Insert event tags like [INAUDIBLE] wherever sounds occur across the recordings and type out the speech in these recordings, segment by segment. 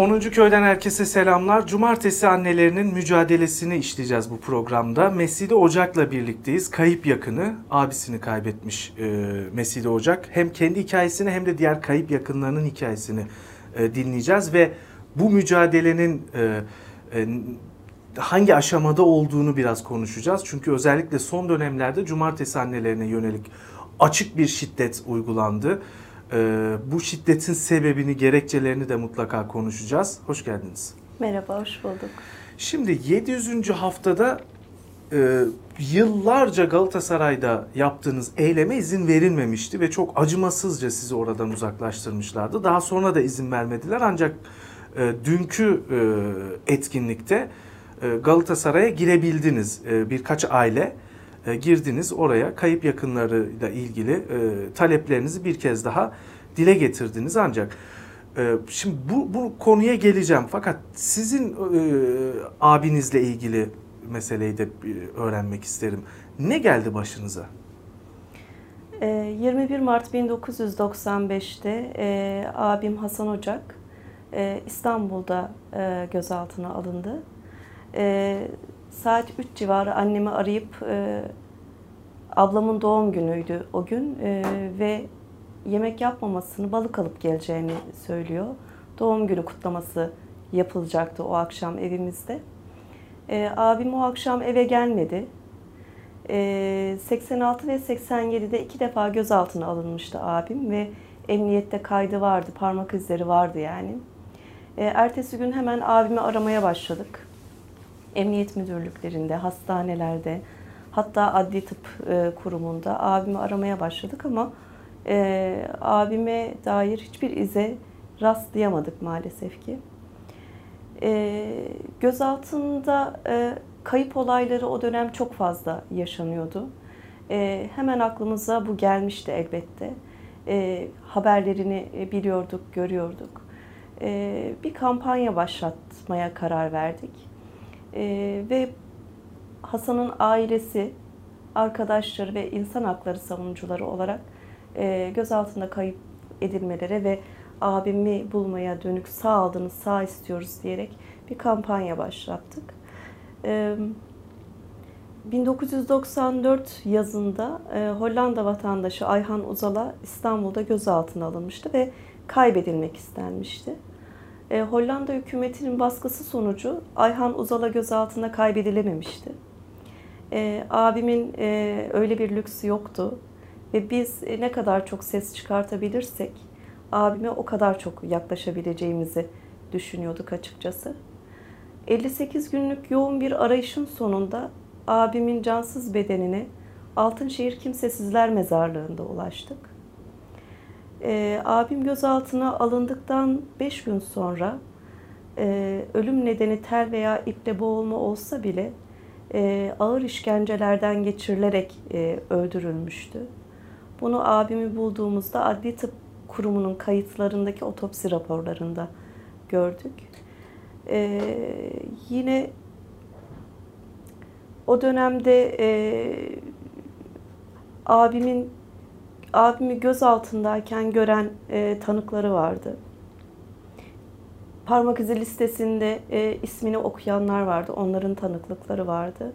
10. Köy'den herkese selamlar. Cumartesi annelerinin mücadelesini işleyeceğiz bu programda. Meside Ocak'la birlikteyiz. Kayıp yakını, abisini kaybetmiş e, Meside Ocak. Hem kendi hikayesini hem de diğer kayıp yakınlarının hikayesini e, dinleyeceğiz. Ve bu mücadelenin e, e, hangi aşamada olduğunu biraz konuşacağız. Çünkü özellikle son dönemlerde cumartesi annelerine yönelik açık bir şiddet uygulandı. Ee, bu şiddetin sebebini, gerekçelerini de mutlaka konuşacağız. Hoş geldiniz. Merhaba, hoş bulduk. Şimdi 700. haftada e, yıllarca Galatasaray'da yaptığınız eyleme izin verilmemişti ve çok acımasızca sizi oradan uzaklaştırmışlardı. Daha sonra da izin vermediler ancak e, dünkü e, etkinlikte e, Galatasaray'a girebildiniz e, birkaç aile e, girdiniz oraya kayıp yakınlarıyla ilgili e, taleplerinizi bir kez daha dile getirdiniz ancak e, şimdi bu, bu konuya geleceğim fakat sizin abinizle ilgili meseleyi de öğrenmek isterim. Ne geldi başınıza? 21 Mart 1995'te abim Hasan Ocak İstanbul'da gözaltına alındı saat 3 civarı annemi arayıp e, ablamın doğum günüydü o gün e, ve yemek yapmamasını balık alıp geleceğini söylüyor. Doğum günü kutlaması yapılacaktı o akşam evimizde. E, abim o akşam eve gelmedi. E, 86 ve 87'de iki defa gözaltına alınmıştı abim ve emniyette kaydı vardı, parmak izleri vardı yani. E, ertesi gün hemen abimi aramaya başladık emniyet müdürlüklerinde, hastanelerde, hatta adli tıp e, kurumunda abimi aramaya başladık ama e, abime dair hiçbir ize rastlayamadık maalesef ki. E, gözaltında e, kayıp olayları o dönem çok fazla yaşanıyordu. Hemen aklımıza bu gelmişti elbette. Haberlerini biliyorduk, görüyorduk. Bir kampanya başlatmaya karar verdik e, ve Hasan'ın ailesi, arkadaşları ve insan hakları savunucuları olarak e, gözaltında kayıp edilmelere ve abimi bulmaya dönük sağ aldınız, sağ istiyoruz diyerek bir kampanya başlattık. E, 1994 yazında e, Hollanda vatandaşı Ayhan Uzal'a İstanbul'da gözaltına alınmıştı ve kaybedilmek istenmişti. E, Hollanda hükümetinin baskısı sonucu Ayhan Uzal'a gözaltında kaybedilememişti. E, abimin e, öyle bir lüksü yoktu ve biz e, ne kadar çok ses çıkartabilirsek abime o kadar çok yaklaşabileceğimizi düşünüyorduk açıkçası. 58 günlük yoğun bir arayışın sonunda abimin cansız bedenine Altınşehir Kimsesizler Mezarlığı'nda ulaştık. E, abim gözaltına alındıktan 5 gün sonra e, ölüm nedeni tel veya iple boğulma olsa bile e, ağır işkencelerden geçirilerek e, öldürülmüştü. Bunu abimi bulduğumuzda Adli Tıp Kurumu'nun kayıtlarındaki otopsi raporlarında gördük. E, yine o dönemde e, abimin abimi gözaltındayken gören e, tanıkları vardı. Parmak izi listesinde e, ismini okuyanlar vardı. Onların tanıklıkları vardı.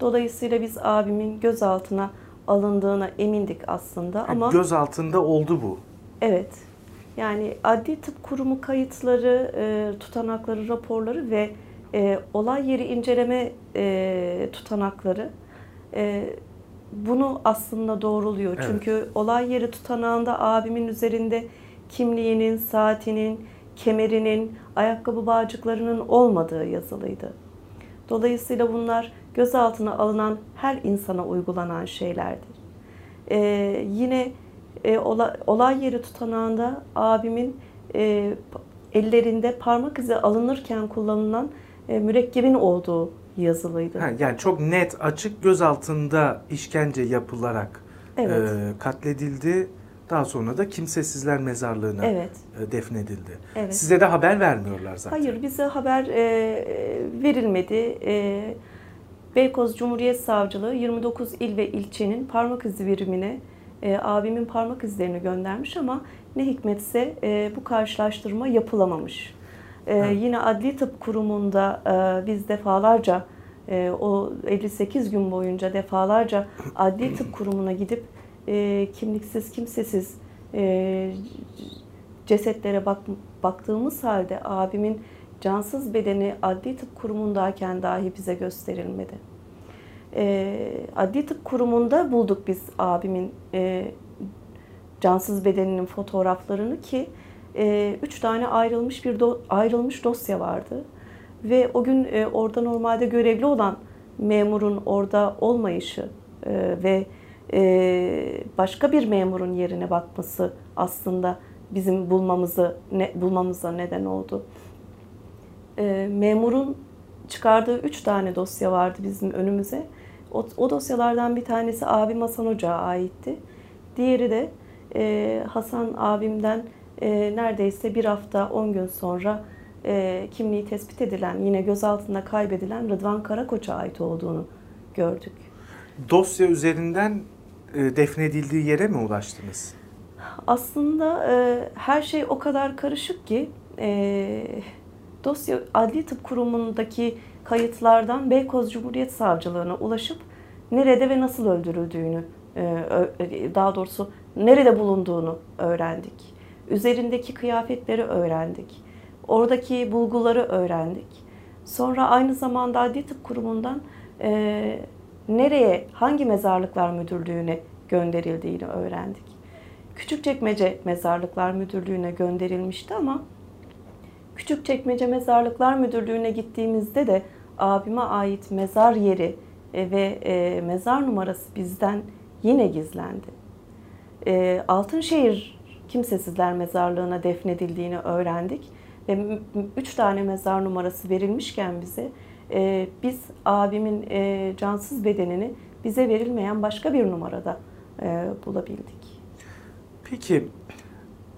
Dolayısıyla biz abimin gözaltına alındığına emindik aslında yani ama gözaltında oldu bu. Evet. Yani Adli Tıp Kurumu kayıtları, e, tutanakları, raporları ve e, olay yeri inceleme e, tutanakları e, bunu aslında doğruluyor. Evet. Çünkü olay yeri tutanağında abimin üzerinde kimliğinin, saatinin, kemerinin, ayakkabı bağcıklarının olmadığı yazılıydı. Dolayısıyla bunlar gözaltına alınan her insana uygulanan şeylerdir. Ee, yine e, olay, olay yeri tutanağında abimin e, ellerinde parmak izi alınırken kullanılan e, mürekkebin olduğu yazılıydı. Ha, yani çok net, açık göz altında işkence yapılarak evet. e, katledildi. Daha sonra da kimsesizler mezarlığına evet. e, defnedildi. Evet. Size de haber vermiyorlar zaten. Hayır, bize haber e, verilmedi. E, Beykoz Cumhuriyet Savcılığı 29 il ve ilçenin parmak izi birimine e, abimin parmak izlerini göndermiş ama ne hikmetse e, bu karşılaştırma yapılamamış. Evet. Yine Adli Tıp Kurumu'nda e, biz defalarca e, o 58 gün boyunca defalarca Adli [CLEARS THROAT] Tıp Kurumu'na gidip e, kimliksiz, kimsesiz e, cesetlere bak, baktığımız halde abimin cansız bedeni Adli Tıp Kurumu'ndayken dahi bize gösterilmedi. E, Adli Tıp Kurumu'nda bulduk biz abimin e, cansız bedeninin fotoğraflarını ki e, üç tane ayrılmış bir do- ayrılmış dosya vardı ve o gün e, orada normalde görevli olan memurun orada olmayışı e, ve e, başka bir memurun yerine bakması aslında bizim bulmamızı ne, bulmamıza neden oldu. E, memurun çıkardığı üç tane dosya vardı bizim önümüze. O, o dosyalardan bir tanesi abim Hasan Hoca'ya aitti. Diğeri de e, Hasan abimden e, neredeyse bir hafta 10 gün sonra e, kimliği tespit edilen, yine gözaltında kaybedilen Rıdvan Karakoç'a ait olduğunu gördük. Dosya üzerinden e, defnedildiği yere mi ulaştınız? Aslında e, her şey o kadar karışık ki e, dosya Adli Tıp Kurumu'ndaki kayıtlardan Beykoz Cumhuriyet Savcılığına ulaşıp nerede ve nasıl öldürüldüğünü, e, ö- daha doğrusu nerede bulunduğunu öğrendik. Üzerindeki kıyafetleri öğrendik. Oradaki bulguları öğrendik. Sonra aynı zamanda Adli Tıp Kurumu'ndan e, nereye, hangi mezarlıklar müdürlüğüne gönderildiğini öğrendik. Küçükçekmece Mezarlıklar Müdürlüğü'ne gönderilmişti ama Küçükçekmece Mezarlıklar Müdürlüğü'ne gittiğimizde de abime ait mezar yeri e, ve e, mezar numarası bizden yine gizlendi. E, Altınşehir Kimsesizler Mezarlığı'na defnedildiğini öğrendik ve üç tane mezar numarası verilmişken bize e, biz abimin e, cansız bedenini bize verilmeyen başka bir numarada e, bulabildik. Peki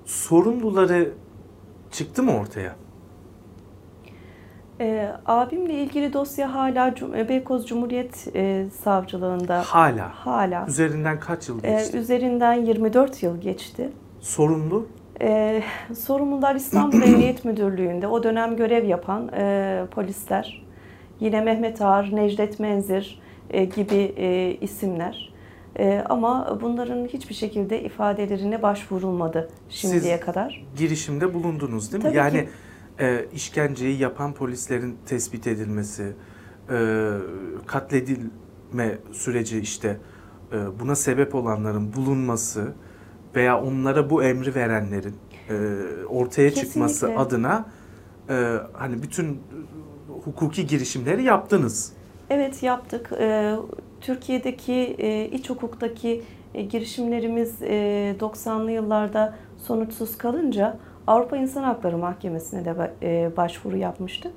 sorumluları çıktı mı ortaya? E, abimle ilgili dosya hala Cum- e, Beykoz Cumhuriyet e, Savcılığında Hala. hala. Üzerinden kaç yıl E, geçti? üzerinden 24 yıl geçti. Sorumlu? E, sorumlular İstanbul [CLEARS THROAT] Emniyet Müdürlüğü'nde o dönem görev yapan e, polisler, yine Mehmet Ağar, Necdet Menzir e, gibi e, isimler. E, ama bunların hiçbir şekilde ifadelerine başvurulmadı şimdiye Siz- kadar. girişimde bulundunuz değil mi? Tabii yani ki. e, işkenceyi yapan polislerin tespit edilmesi, e, katledilme süreci işte e, buna sebep olanların bulunması veya onlara bu emri verenlerin e, ortaya çıkması Kesinlikle. adına e, hani bütün e, hukuki girişimleri yaptınız. Evet yaptık. Ee, Türkiye'deki e, iç hukuktaki e, girişimlerimiz e, 90'lı yıllarda sonuçsuz kalınca Avrupa İnsan Hakları Mahkemesi'ne de e, başvuru yapmıştık.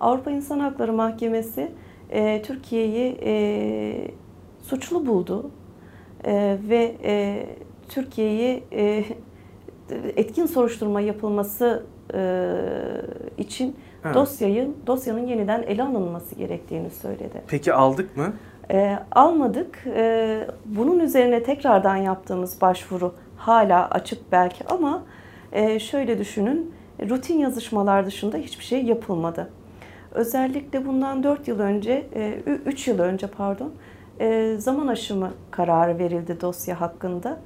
Avrupa İnsan Hakları Mahkemesi e, Türkiye'yi e, suçlu buldu E, ve e, Türkiye'yi e, etkin soruşturma yapılması e, için Evet. dosyayı dosyanın yeniden ele alınması gerektiğini söyledi. Peki aldık mı? E, almadık. E, bunun üzerine tekrardan yaptığımız başvuru hala açık belki ama e, şöyle düşünün, rutin yazışmalar dışında hiçbir şey yapılmadı. Özellikle bundan 4 yıl önce, 3 yıl önce pardon, e, zaman aşımı kararı verildi dosya hakkında.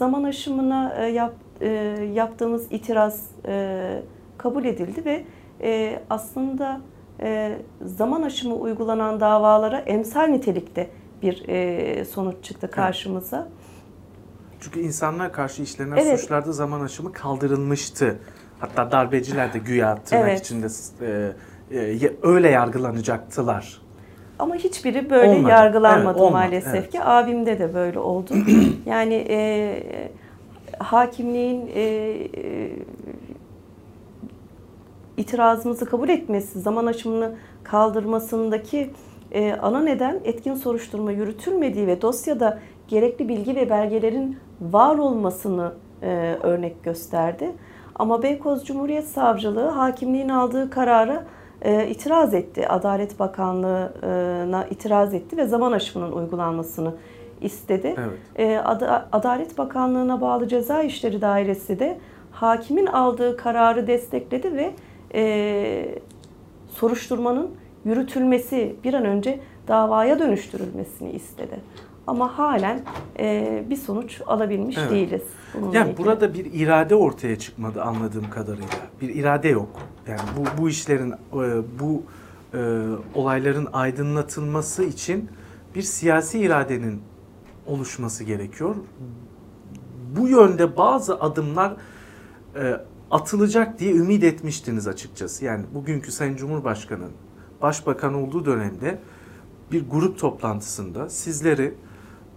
Zaman aşımına e, yap, e, yaptığımız itiraz e, kabul edildi ve e, aslında e, zaman aşımı uygulanan davalara emsal nitelikte bir e, sonuç çıktı karşımıza. Çünkü insanlar karşı işlenen Evet. suçlarda zaman aşımı kaldırılmıştı. Hatta darbeciler de güya tırnak Evet. içinde e, e, öyle yargılanacaktılar. Ama hiçbiri böyle Olmadı. yargılanmadı Evet, olmadı. maalesef Evet. ki. Abimde de böyle oldu. [CLEARS THROAT] yani e, hakimliğin e, e, itirazımızı kabul etmesi, zaman aşımını kaldırmasındaki e, ana neden etkin soruşturma yürütülmediği ve dosyada gerekli bilgi ve belgelerin var olmasını e, örnek gösterdi. Ama Beykoz Cumhuriyet Savcılığı hakimliğin aldığı karara e, itiraz etti. Adalet Bakanlığı'na itiraz etti ve zaman aşımının uygulanmasını istedi. Evet. E, Ada- Adalet Bakanlığı'na bağlı Ceza İşleri Dairesi de hakimin aldığı kararı destekledi ve e, soruşturmanın yürütülmesi, bir an önce davaya dönüştürülmesini istedi. Ama halen e, bir sonuç alabilmiş Evet. değiliz. bununla Yani ilgili. burada bir irade ortaya çıkmadı anladığım kadarıyla. Bir irade yok. Yani bu bu işlerin e, bu e, olayların aydınlatılması için bir siyasi iradenin oluşması gerekiyor. Bu yönde bazı adımlar e, atılacak diye ümit etmiştiniz açıkçası. Yani bugünkü Sayın Cumhurbaşkanı'nın başbakan olduğu dönemde bir grup toplantısında sizleri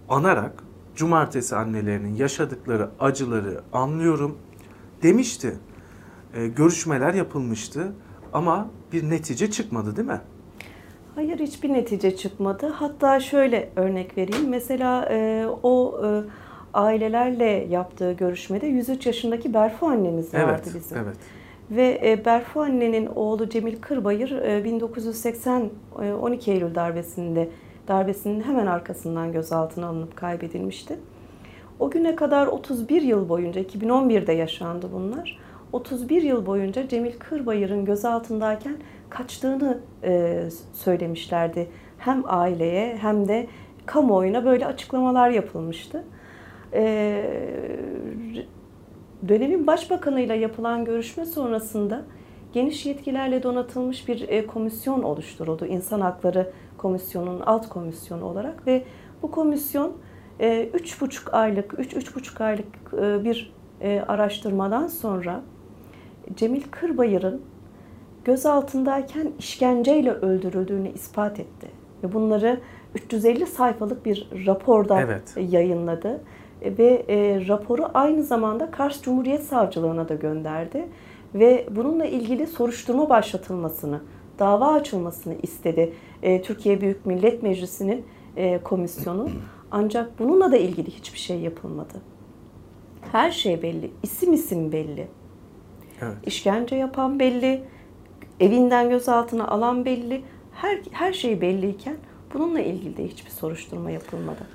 anarak cumartesi annelerinin yaşadıkları acıları anlıyorum demişti. E, görüşmeler yapılmıştı ama bir netice çıkmadı değil mi? Hayır hiçbir netice çıkmadı. Hatta şöyle örnek vereyim. Mesela e, o e, ailelerle yaptığı görüşmede 103 yaşındaki Berfu annemiz vardı evet, bizim. evet. Ve e, Berfu annenin oğlu Cemil Kırbayır e, 1980 e, 12 Eylül darbesinde darbesinin hemen arkasından gözaltına alınıp kaybedilmişti. O güne kadar 31 yıl boyunca 2011'de yaşandı bunlar. 31 yıl boyunca Cemil Kırbayır'ın gözaltındayken kaçtığını e, söylemişlerdi. Hem aileye hem de kamuoyuna böyle açıklamalar yapılmıştı. E, dönemin başbakanıyla yapılan görüşme sonrasında geniş yetkilerle donatılmış bir e, komisyon oluşturuldu. İnsan Hakları Komisyonu'nun alt komisyonu olarak ve bu komisyon e, üç buçuk aylık, üç, üç buçuk aylık e, bir e, araştırmadan sonra Cemil Kırbayır'ın gözaltındayken işkenceyle öldürüldüğünü ispat etti. Ve bunları 350 sayfalık bir raporda Evet. yayınladı. Ve e, raporu aynı zamanda Kars Cumhuriyet Savcılığına da gönderdi. Ve bununla ilgili soruşturma başlatılmasını, dava açılmasını istedi e, Türkiye Büyük Millet Meclisi'nin e, komisyonu. Ancak bununla da ilgili hiçbir şey yapılmadı. Her şey belli, isim isim belli. Evet. İşkence yapan belli, evinden gözaltına alan belli. Her, her şey belliyken bununla ilgili de hiçbir soruşturma yapılmadı.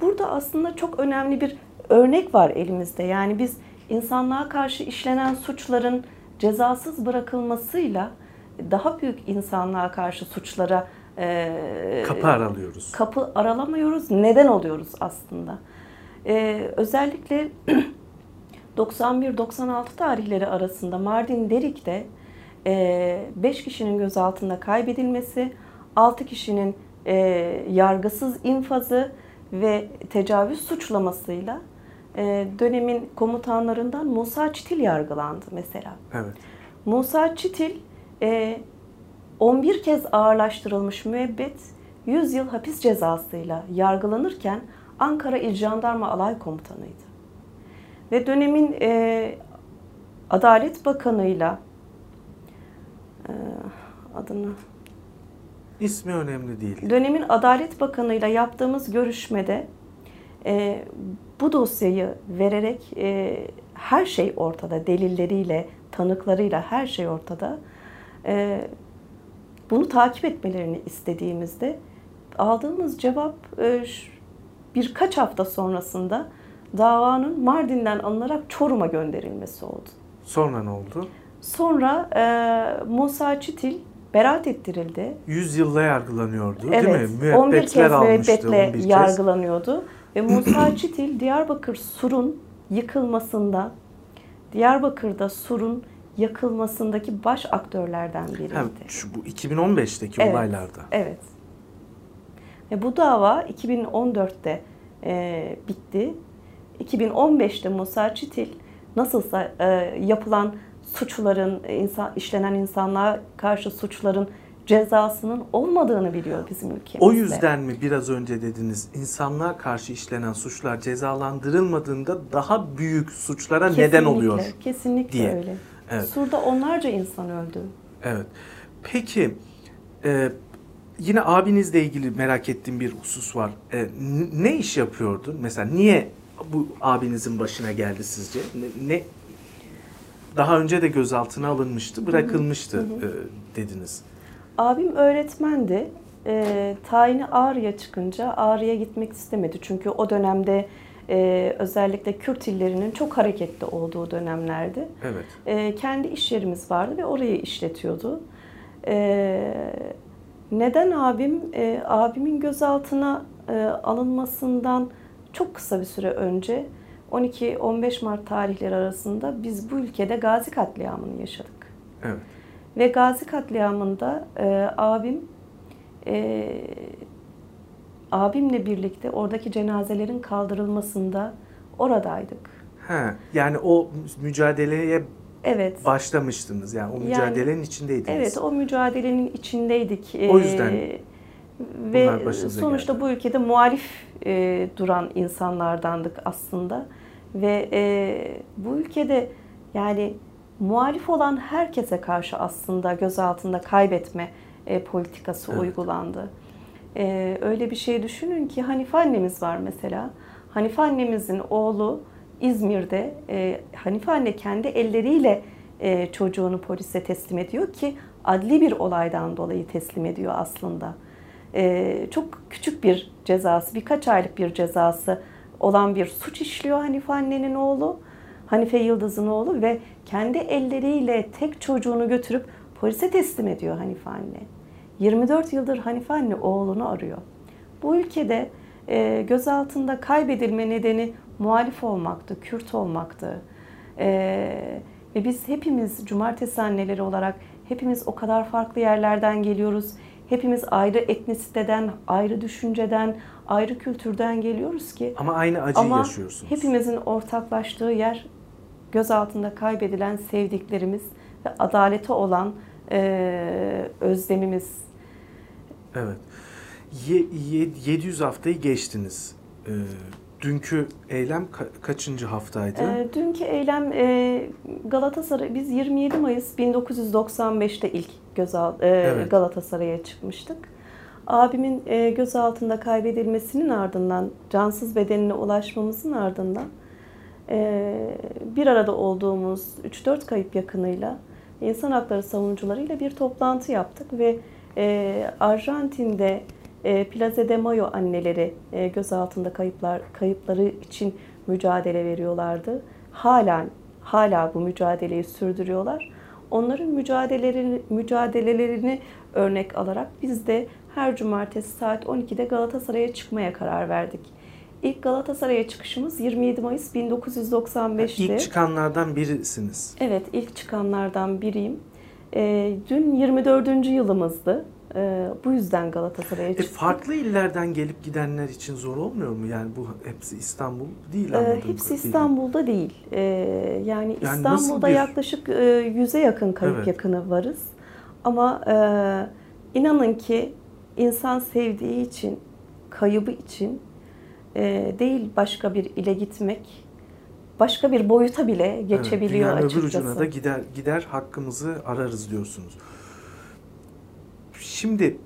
Burada aslında çok önemli bir örnek var elimizde. Yani biz insanlığa karşı işlenen suçların cezasız bırakılmasıyla daha büyük insanlığa karşı suçlara e, Kapı aralıyoruz. kapı aralamıyoruz. Neden oluyoruz aslında? Ee, özellikle [CLEARS THROAT] 91-96 tarihleri arasında Mardin Derik'te 5 kişinin gözaltında kaybedilmesi, 6 kişinin e, yargısız infazı ve tecavüz suçlamasıyla e, dönemin komutanlarından Musa Çitil yargılandı mesela. Evet. Musa Çitil e, 11 kez ağırlaştırılmış müebbet 100 yıl hapis cezasıyla yargılanırken Ankara İl Jandarma Alay Komutanıydı. Ve dönemin e, Adalet Bakanı'yla e, adını İsmi önemli değil. dönemin Adalet Bakanı'yla yaptığımız görüşmede e, bu dosyayı vererek e, her şey ortada, delilleriyle, tanıklarıyla her şey ortada. E, bunu takip etmelerini istediğimizde aldığımız cevap e, birkaç hafta sonrasında davanın Mardin'den alınarak Çorum'a gönderilmesi oldu. Sonra ne oldu? Sonra e, Musa Çitil beraat ettirildi. 100 yılla yargılanıyordu Evet, değil mi? 11 Müebbetler kez almıştı müebbetle 11 kez. yargılanıyordu. Ve [CLEARS THROAT] Musa Çitil Diyarbakır Sur'un yıkılmasında, Diyarbakır'da Sur'un yakılmasındaki baş aktörlerden biriydi. Ha, şu, bu 2015'teki Evet, olaylarda. Evet. Ve bu dava 2014'te e, bitti. 2015'te Musa Çitil nasılsa e, yapılan suçların, insan, işlenen insanlığa karşı suçların cezasının olmadığını biliyor bizim ülkemizde. O yüzden mi biraz önce dediniz insanlığa karşı işlenen suçlar cezalandırılmadığında daha büyük suçlara neden Kesinlikle, oluyor? Kesinlikle diye. öyle. Evet. Sur'da onlarca insan öldü. Evet. Peki e, yine abinizle ilgili merak ettiğim bir husus var. E, ne iş yapıyordu? Mesela niye bu abinizin başına geldi sizce? Ne, ne- daha önce de gözaltına alınmıştı, bırakılmıştı e, dediniz. Abim öğretmendi. E, tayini Ağrı'ya çıkınca Ağrı'ya gitmek istemedi. Çünkü o dönemde e, özellikle Kürt illerinin çok hareketli olduğu dönemlerdi. Evet. E, kendi iş yerimiz vardı ve orayı işletiyordu. E, neden abim? E, abimin gözaltına e, alınmasından çok kısa bir süre önce 12-15 Mart tarihleri arasında biz bu ülkede Gazi katliamını yaşadık. Evet. Ve Gazi katliamında e, abim e, abimle birlikte oradaki cenazelerin kaldırılmasında oradaydık. He, yani o mücadeleye Evet. başlamıştınız yani o Yani- mücadelenin içindeydiniz. Evet, o mücadelenin içindeydik. O yüzden Ee, ve sonuçta geldi. bu ülkede muhalif e, duran insanlardandık aslında. Ve e, bu ülkede yani muhalif olan herkese karşı aslında gözaltında kaybetme e, politikası Evet. uygulandı. E, öyle bir şey düşünün ki Hanife annemiz var mesela. Hanife annemizin oğlu İzmir'de e, Hanife anne kendi elleriyle e, çocuğunu polise teslim ediyor ki adli bir olaydan dolayı teslim ediyor aslında. E, çok küçük bir cezası, birkaç aylık bir cezası olan bir suç işliyor Hanife annenin oğlu. Hanife Yıldız'ın oğlu ve kendi elleriyle tek çocuğunu götürüp polise teslim ediyor Hanife anne. 24 yıldır Hanife anne oğlunu arıyor. Bu ülkede e, gözaltında kaybedilme nedeni muhalif olmaktı, Kürt olmaktı. E, ve biz hepimiz cumartesi anneleri olarak hepimiz o kadar farklı yerlerden geliyoruz. Hepimiz ayrı etnisiteden, ayrı düşünceden, ayrı kültürden geliyoruz ki Ama aynı acıyı ama yaşıyorsunuz. hepimizin ortaklaştığı yer gözaltında kaybedilen sevdiklerimiz ve adalete olan e, özlemimiz. Evet. Ye, ye- 700 haftayı geçtiniz. Ee, dünkü eylem ka- kaçıncı haftaydı? E, dünkü eylem e, Galatasaray, biz 27 Mayıs 1995'te ilk gözal, e, Evet. Galatasaray'a çıkmıştık. Abimin e, gözaltında kaybedilmesinin ardından, cansız bedenine ulaşmamızın ardından e, bir arada olduğumuz 3-4 kayıp yakınıyla insan hakları savunucularıyla bir toplantı yaptık ve e, Arjantin'de e, Plaza de Mayo anneleri e, gözaltında kayıplar kayıpları için mücadele veriyorlardı. Halen hala bu mücadeleyi sürdürüyorlar. Onların mücadelelerini, mücadelelerini örnek alarak biz de her cumartesi saat 12'de Galatasaray'a çıkmaya karar verdik. İlk Galatasaray'a çıkışımız 27 Mayıs 1995'te. İlk çıkanlardan birisiniz. Evet, ilk çıkanlardan biriyim. Ee, dün 24. yılımızdı. Ee, bu yüzden Galatasaray'a E, çıktık. farklı illerden gelip gidenler için zor olmuyor mu? Yani bu hepsi İstanbul değil Ee, anladığım hepsi kadarıyla. İstanbul'da değil. Ee, yani, Yani İstanbul'da bir- yaklaşık e, yüze yakın kayıp Evet. yakını varız. Ama e, inanın ki insan sevdiği için, kaybı için e, değil başka bir ile gitmek, başka bir boyuta bile Evet, geçebiliyor dünyanın açıkçası. öbür ucuna da gider gider hakkımızı ararız diyorsunuz. Şimdi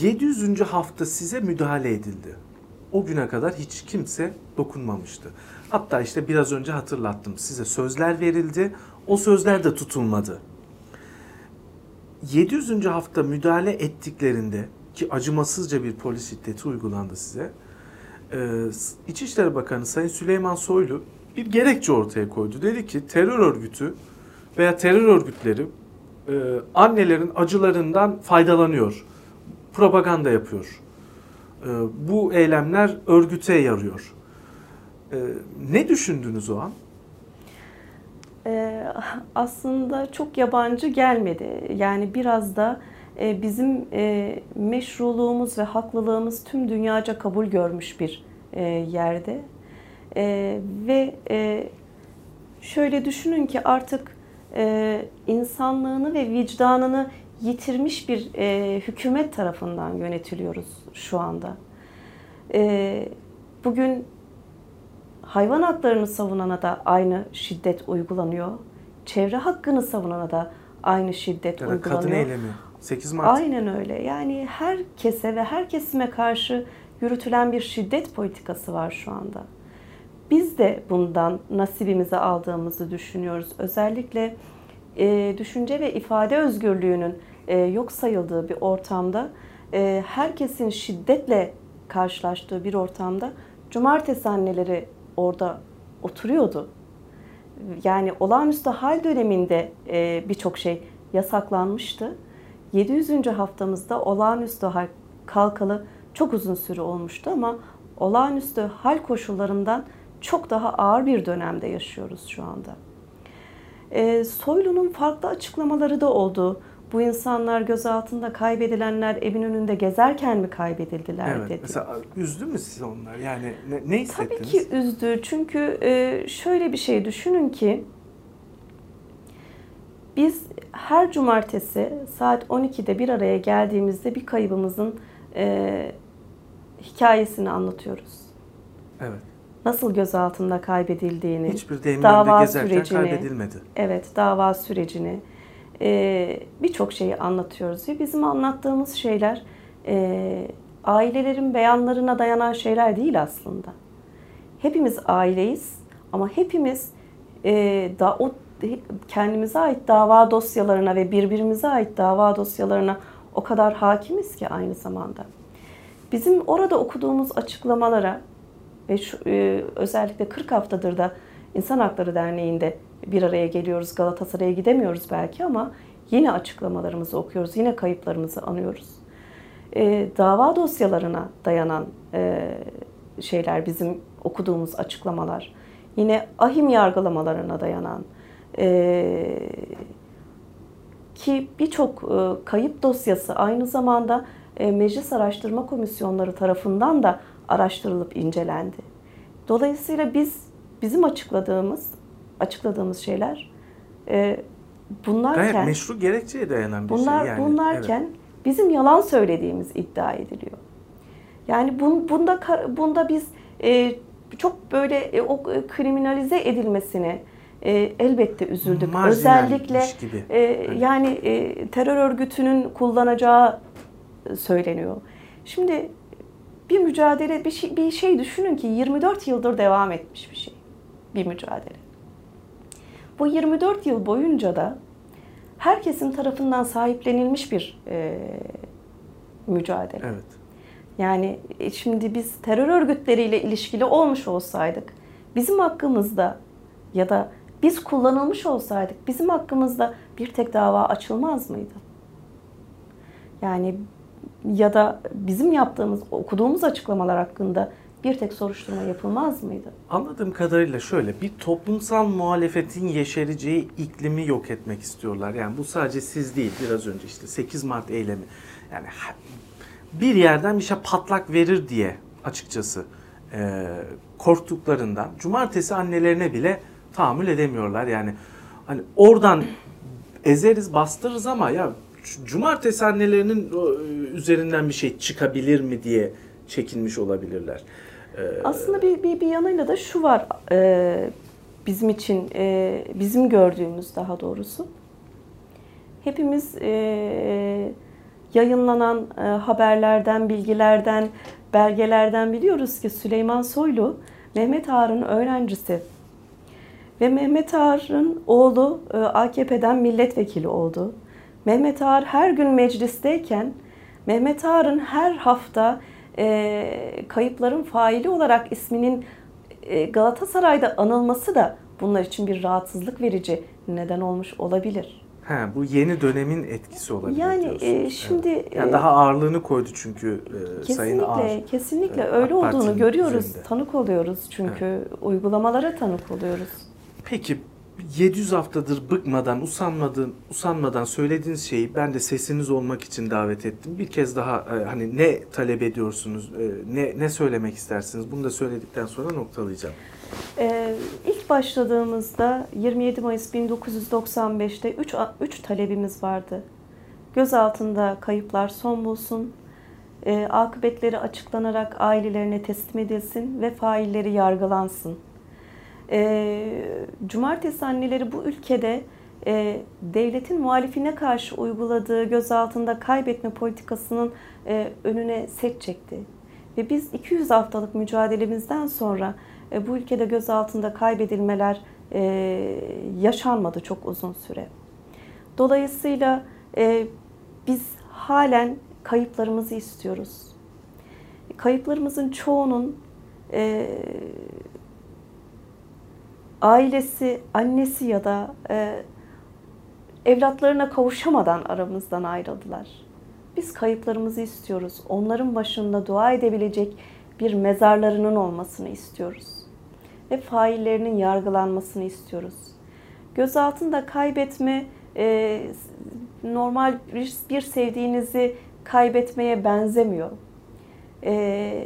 700. hafta size müdahale edildi. O güne kadar hiç kimse dokunmamıştı. Hatta işte biraz önce hatırlattım. Size sözler verildi. O sözler de tutulmadı. 700. hafta müdahale ettiklerinde ki acımasızca bir polis şiddeti uygulandı size. Ee, İçişleri Bakanı Sayın Süleyman Soylu bir gerekçe ortaya koydu. Dedi ki terör örgütü veya terör örgütleri e, annelerin acılarından faydalanıyor. Propaganda yapıyor. E, bu eylemler örgüte yarıyor. E, ne düşündünüz o an? Ee, aslında çok yabancı gelmedi. Yani biraz da e, bizim e, meşruluğumuz ve haklılığımız tüm dünyaca kabul görmüş bir e, yerde. E, ve e, şöyle düşünün ki artık e, insanlığını ve vicdanını yitirmiş bir e, hükümet tarafından yönetiliyoruz şu anda. E, bugün hayvan haklarını savunana da aynı şiddet uygulanıyor. Çevre hakkını savunana da aynı şiddet Ya da kadın uygulanıyor. eylemi. 8 Mart. Aynen öyle. Yani herkese ve her kesime karşı yürütülen bir şiddet politikası var şu anda. Biz de bundan nasibimizi aldığımızı düşünüyoruz. Özellikle e, düşünce ve ifade özgürlüğünün e, yok sayıldığı bir ortamda, e, herkesin şiddetle karşılaştığı bir ortamda cumartesi anneleri orada oturuyordu. Yani olağanüstü hal döneminde e, birçok şey yasaklanmıştı. 700. haftamızda olağanüstü hal kalkalı çok uzun süre olmuştu ama olağanüstü hal koşullarından çok daha ağır bir dönemde yaşıyoruz şu anda. E, Soylu'nun farklı açıklamaları da oldu. Bu insanlar gözaltında kaybedilenler evin önünde gezerken mi kaybedildiler Evet. dedi. Mesela üzdü mü sizi onlar? Yani ne, ne hissettiniz? Tabii ki üzdü. Çünkü e, şöyle bir şey düşünün ki biz her cumartesi saat 12'de bir araya geldiğimizde bir kaybımızın e, hikayesini anlatıyoruz. Evet. Nasıl gözaltında kaybedildiğini, Hiçbir deyimin dava gezerken sürecini, kaybedilmedi. evet dava sürecini, e, birçok şeyi anlatıyoruz ve bizim anlattığımız şeyler e, ailelerin beyanlarına dayanan şeyler değil aslında. Hepimiz aileyiz ama hepimiz e, da o kendimize ait dava dosyalarına ve birbirimize ait dava dosyalarına o kadar hakimiz ki aynı zamanda. Bizim orada okuduğumuz açıklamalara ve şu, e, özellikle 40 haftadır da İnsan Hakları Derneği'nde bir araya geliyoruz. Galatasaray'a gidemiyoruz belki ama yine açıklamalarımızı okuyoruz, yine kayıplarımızı anıyoruz. E, dava dosyalarına dayanan e, şeyler bizim okuduğumuz açıklamalar. Yine ahim yargılamalarına dayanan e, ki birçok e, kayıp dosyası aynı zamanda e, Meclis Araştırma Komisyonları tarafından da araştırılıp incelendi. Dolayısıyla biz bizim açıkladığımız açıkladığımız şeyler e, bunlarken Gayet meşru gerekçeye dayanan bir bunlar şey. Yani, bunlarken evet. bizim yalan söylediğimiz iddia ediliyor. Yani bun, bunda bunda biz e, çok böyle e, o e, kriminalize edilmesine e, elbette üzüldük. Marjinalmiş Özellikle gibi. e, Hani- yani e, terör örgütünün kullanacağı e, söyleniyor. Şimdi bir mücadele bir şey, bir şey düşünün ki 24 yıldır devam etmiş bir şey. Bir mücadele. Bu 24 yıl boyunca da herkesin tarafından sahiplenilmiş bir e, mücadele. Evet. Yani e, şimdi biz terör örgütleriyle ilişkili olmuş olsaydık bizim hakkımızda ya da biz kullanılmış olsaydık bizim hakkımızda bir tek dava açılmaz mıydı? Yani ya da bizim yaptığımız, okuduğumuz açıklamalar hakkında bir tek soruşturma yapılmaz mıydı? Anladığım kadarıyla şöyle bir toplumsal muhalefetin yeşereceği iklimi yok etmek istiyorlar. Yani bu sadece siz değil biraz önce işte 8 Mart eylemi. Yani bir yerden bir şey patlak verir diye açıkçası e, korktuklarından cumartesi annelerine bile tahammül edemiyorlar. Yani hani oradan ezeriz bastırırız ama ya cumartesi annelerinin e, üzerinden bir şey çıkabilir mi diye çekinmiş olabilirler. E, Aslında bir, bir, bir yanıyla da şu var e, bizim için, e, bizim gördüğümüz daha doğrusu. Hepimiz yayınlanan haberlerden, bilgilerden, belgelerden biliyoruz ki Süleyman Soylu Mehmet Ağar'ın öğrencisi. Ve Mehmet Ağar'ın oğlu AKP'den milletvekili oldu. Mehmet Ağar her gün meclisteyken Mehmet Ağar'ın her hafta e, kayıpların faili olarak isminin e, Galatasaray'da anılması da bunlar için bir rahatsızlık verici neden olmuş olabilir. Ha, bu yeni dönemin etkisi olabilir Yani diyorsunuz. e, şimdi Evet. Yani e, daha ağırlığını koydu çünkü e, Sayın Ağar. kesinlikle kesinlikle e, öyle olduğunu görüyoruz, üzerinde. tanık oluyoruz çünkü uygulamalara tanık oluyoruz. Peki 700 haftadır bıkmadan, usanmadan, usanmadan söylediğiniz şeyi ben de sesiniz olmak için davet ettim. Bir kez daha e, hani ne talep ediyorsunuz, e, ne ne söylemek istersiniz? Bunu da söyledikten sonra noktalayacağım. Ee, ilk başladığımızda 27 Mayıs 1995'te 3 3 talebimiz vardı. Gözaltında kayıplar son bulsun, e, akıbetleri açıklanarak ailelerine teslim edilsin ve failleri yargılansın. E, Cumartesi anneleri bu ülkede e, devletin muhalifine karşı uyguladığı gözaltında kaybetme politikasının e, önüne set çekti. Ve biz 200 haftalık mücadelemizden sonra e, bu ülkede gözaltında kaybedilmeler e, yaşanmadı çok uzun süre. Dolayısıyla e, biz halen kayıplarımızı istiyoruz. Kayıplarımızın çoğunun e, ailesi, annesi ya da e, evlatlarına kavuşamadan aramızdan ayrıldılar. Biz kayıplarımızı istiyoruz. Onların başında dua edebilecek bir mezarlarının olmasını istiyoruz. Ve faillerinin yargılanmasını istiyoruz. Gözaltında kaybetme e, normal bir, bir sevdiğinizi kaybetmeye benzemiyor. E,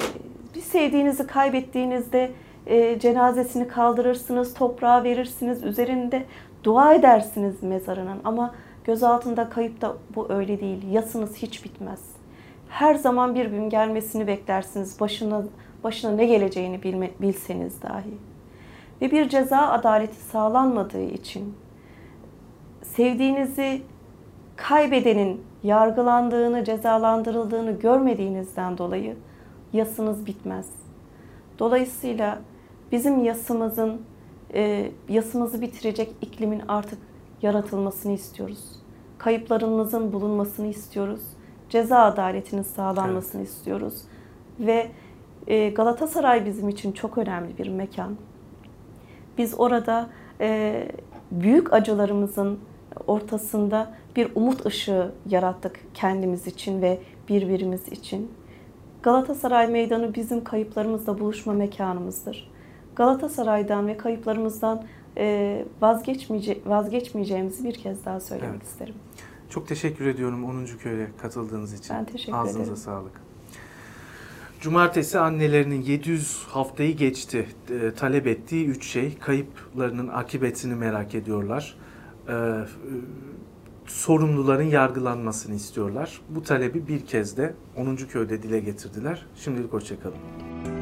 bir sevdiğinizi kaybettiğinizde e, cenazesini kaldırırsınız, toprağa verirsiniz, üzerinde dua edersiniz mezarının. Ama gözaltında kayıp da bu öyle değil. Yasınız hiç bitmez. Her zaman bir gün gelmesini beklersiniz. Başına başına ne geleceğini bilme, bilseniz dahi. Ve bir ceza adaleti sağlanmadığı için sevdiğinizi kaybedenin yargılandığını, cezalandırıldığını görmediğinizden dolayı yasınız bitmez. Dolayısıyla bizim yasımızın e, yasımızı bitirecek iklimin artık yaratılmasını istiyoruz. Kayıplarımızın bulunmasını istiyoruz. Ceza adaletinin sağlanmasını evet. istiyoruz. Ve e, Galatasaray bizim için çok önemli bir mekan. Biz orada e, büyük acılarımızın ortasında bir umut ışığı yarattık kendimiz için ve birbirimiz için. Galatasaray Meydanı bizim kayıplarımızla buluşma mekanımızdır. Galatasaray'dan ve kayıplarımızdan e, vazgeçmeyece vazgeçmeyeceğimizi bir kez daha söylemek evet. isterim. Çok teşekkür ediyorum 10. köye katıldığınız için. Ben teşekkür Ağzınıza ederim. sağlık. Cumartesi annelerinin 700 haftayı geçti. E, talep ettiği üç şey. Kayıplarının akıbetini merak ediyorlar. E, e, sorumluların yargılanmasını istiyorlar. Bu talebi bir kez de 10. köyde dile getirdiler. Şimdilik hoşçakalın.